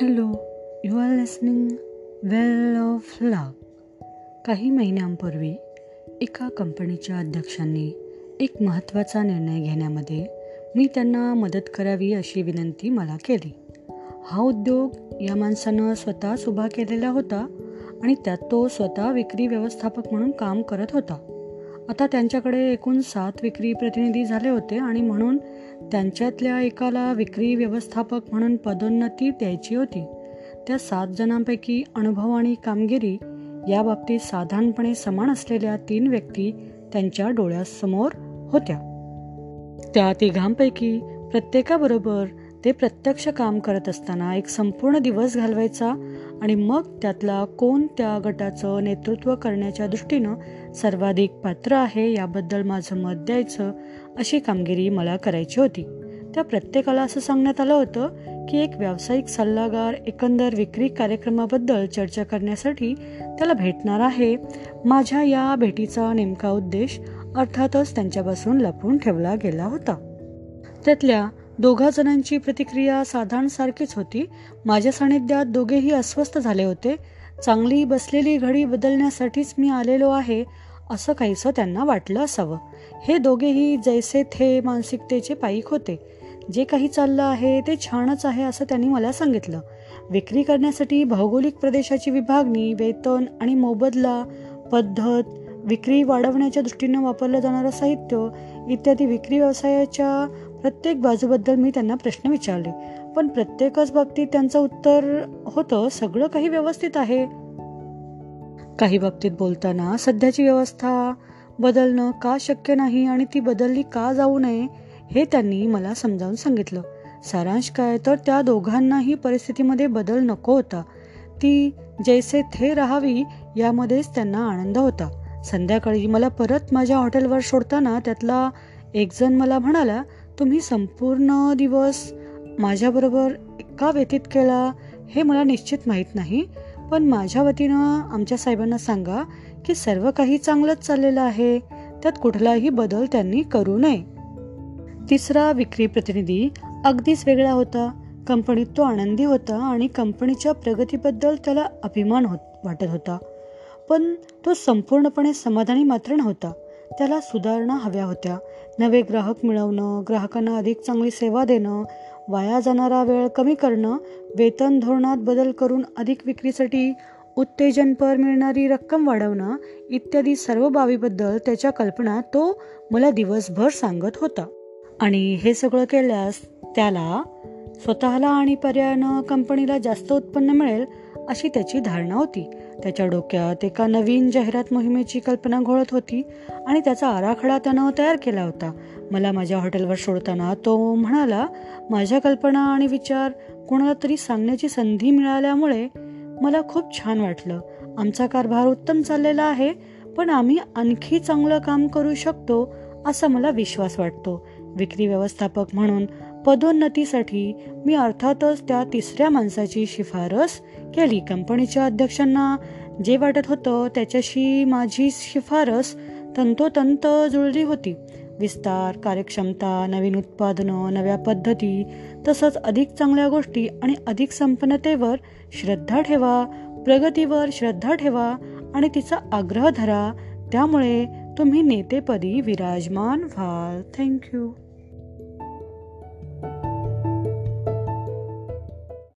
Hello you are listening well of luck काही महिन्यांपूर्वी एका कंपनीच्या अध्यक्षांनी एक महत्त्वाचा निर्णय घेण्यामध्ये मी त्यांना मदत करावी अशी विनंती मला केली. हा उद्योग या माणसानं स्वतःच उभा केलेला होता आणि त्यात तो स्वतः विक्री व्यवस्थापक म्हणून काम करत होता. आता त्यांच्याकडे एकूण सात विक्री प्रतिनिधी झाले होते आणि म्हणून त्यांच्यातल्या एकाला विक्री व्यवस्थापक म्हणून पदोन्नती द्यायची होती. त्या सात जणांपैकी अनुभव आणि कामगिरी याबाबतीत साधारणपणे समान असलेल्या तीन व्यक्ती त्यांच्या डोळ्यासमोर होत्या. त्या तिघांपैकी प्रत्येकाबरोबर ते प्रत्यक्ष काम करत असताना एक संपूर्ण दिवस घालवायचा आणि मग त्यातला कोण त्या गटाचं नेतृत्व करण्याच्या दृष्टीनं सर्वाधिक पात्र आहे याबद्दल माझं मत द्यायचं अशी कामगिरी मला करायची होती. त्या प्रत्येकाला असं सांगण्यात आलं होतं की एक व्यावसायिक सल्लागार एकंदर विक्री कार्यक्रमाबद्दल चर्चा करण्यासाठी त्याला भेटणार आहे. माझ्या या भेटीचा नेमका उद्देश अर्थातच त्यांच्यापासून लपवून ठेवला गेला होता. त्यातल्या दोघा जणांची प्रतिक्रिया साधारण सारखीच होती. माझ्या सानिध्यात दोघेही अस्वस्थ झाले होते. चांगली बसलेली घडी बदलण्यासाठीच मी आलेलो आहे असं काहीसं त्यांना वाटलं असावं. हे दोघेही जैसे थे मानसिकतेचे पाईक होते. जे काही चाललं आहे ते छानच आहे असं त्यांनी मला सांगितलं. विक्री करण्यासाठी भौगोलिक प्रदेशाची विभागणी वेतन आणि मोबदला पद्धत विक्री वाढवण्याच्या दृष्टीनं वापरलं जाणारं साहित्य इत्यादी विक्री व्यवसायाच्या प्रत्येक बाजूबद्दल मी त्यांना प्रश्न विचारले. पण प्रत्येकच बाबतीत त्यांचं उत्तर होतं सगळं काही व्यवस्थित आहे. काही बाबतीत बोलताना सध्याची व्यवस्था बदलणं का शक्य नाही आणि ती बदलली का जाऊ नये हे त्यांनी मला समजावून सांगितलं. सारांश काय तर त्या दोघांनाही परिस्थितीमध्ये बदल नको होता. ती जैसे थे राहावी यामध्येच त्यांना आनंद होता. संध्याकाळी मला परत माझ्या हॉटेलवर सोडताना त्यातला एकजण मला म्हणाला तुम्ही संपूर्ण दिवस माझ्याबरोबर का व्यतीत केला हे मला निश्चित माहीत नाही. पण माझ्या वतीनं आमच्या साहेबांना सांगा की सर्व काही चांगलंच चाललेलं आहे. त्यात कुठलाही बदल त्यांनी करू नये. तिसरा विक्री प्रतिनिधी अगदीच वेगळा होता. कंपनीत तो आनंदी होता आणि कंपनीच्या प्रगतीबद्दल त्याला अभिमान होत वाटत होता. पण तो संपूर्णपणे समाधानी मात्र नव्हता. त्याला सुधारणा हव्या होत्या. नवे ग्राहक मिळवणं ग्राहकांना अधिक चांगली सेवा देणं वाया जाणारा वेळ कमी करणं वेतन धोरणात बदल करून अधिक विक्रीसाठी उत्तेजनपर मिळणारी रक्कम वाढवणं इत्यादी सर्व बाबीबद्दल त्याच्या कल्पना तो मला दिवसभर सांगत होता. आणि हे सगळं केल्यास त्याला स्वतःला आणि पर्यायानं कंपनीला जास्त उत्पन्न मिळेल अशी त्याची धारणा होती. त्याच्या डोक्यात एका नवीन जाहिरात मोहिमेची कल्पना घोळत होती आणि त्याचा आराखडा त्यानं तयार केला होता. मला माझ्या हॉटेलवर सोडताना तो म्हणाला माझ्या कल्पना आणि विचार कोणाला तरी सांगण्याची संधी मिळाल्यामुळे मला खूप छान वाटलं. आमचा कारभार उत्तम चाललेला आहे पण आम्ही आणखी चांगलं काम करू शकतो असा मला विश्वास वाटतो. विक्री व्यवस्थापक म्हणून पदोन्नतीसाठी मी अर्थातच त्या तिसऱ्या माणसाची शिफारस केली. कंपनीच्या अध्यक्षांना जे वाटत होतं त्याच्याशी माझी शिफारस तंतोतंत जुळली होती. विस्तार कार्यक्षमता नवीन उत्पादनं नव्या पद्धती तसंच अधिक चांगल्या गोष्टी आणि अधिक संपन्नतेवर श्रद्धा ठेवा प्रगतीवर श्रद्धा ठेवा आणि तिचा आग्रह धरा. त्यामुळे तुम्ही नेतेपदी विराजमान व्हाल. थँक्यू.